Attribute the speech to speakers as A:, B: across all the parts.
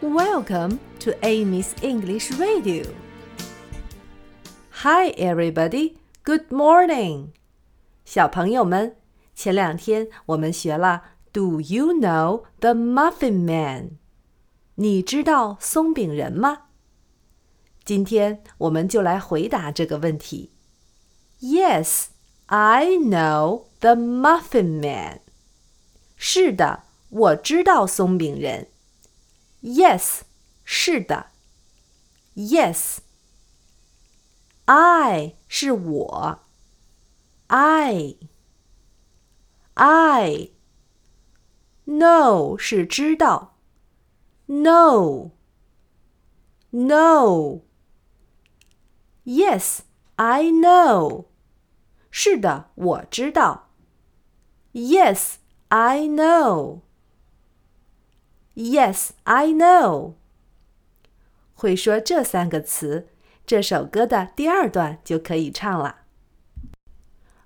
A: Welcome to Amy's English Radio. Hi, everybody. Good morning. 小朋友们，前两天我们学了 Do you know the Muffin Man？你知道松饼人吗？今天我们就来回答这个问题。Yes, I know the Muffin Man. 是的，我知道松饼人。 Yes，是的。Yes，I 是我。I，I。No 是知道。No，No。Yes，I know。是的，我知道。Yes。I know. Yes, I know. 会说这三个词，这首歌的第二段就可以唱了。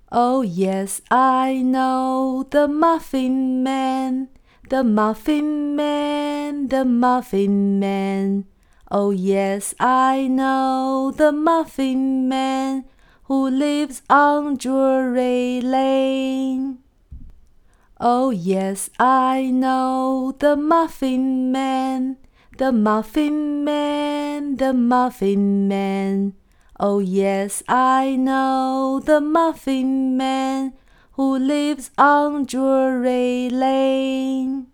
A: Oh yes, I know the Muffin Man, the Muffin Man, the Muffin Man. Oh yes, I know the Muffin Man who lives on Drury Lane. Oh, yes, I know the Muffin Man, the Muffin Man, the Muffin Man. Oh, yes, I know the Muffin Man who lives on Drury Lane.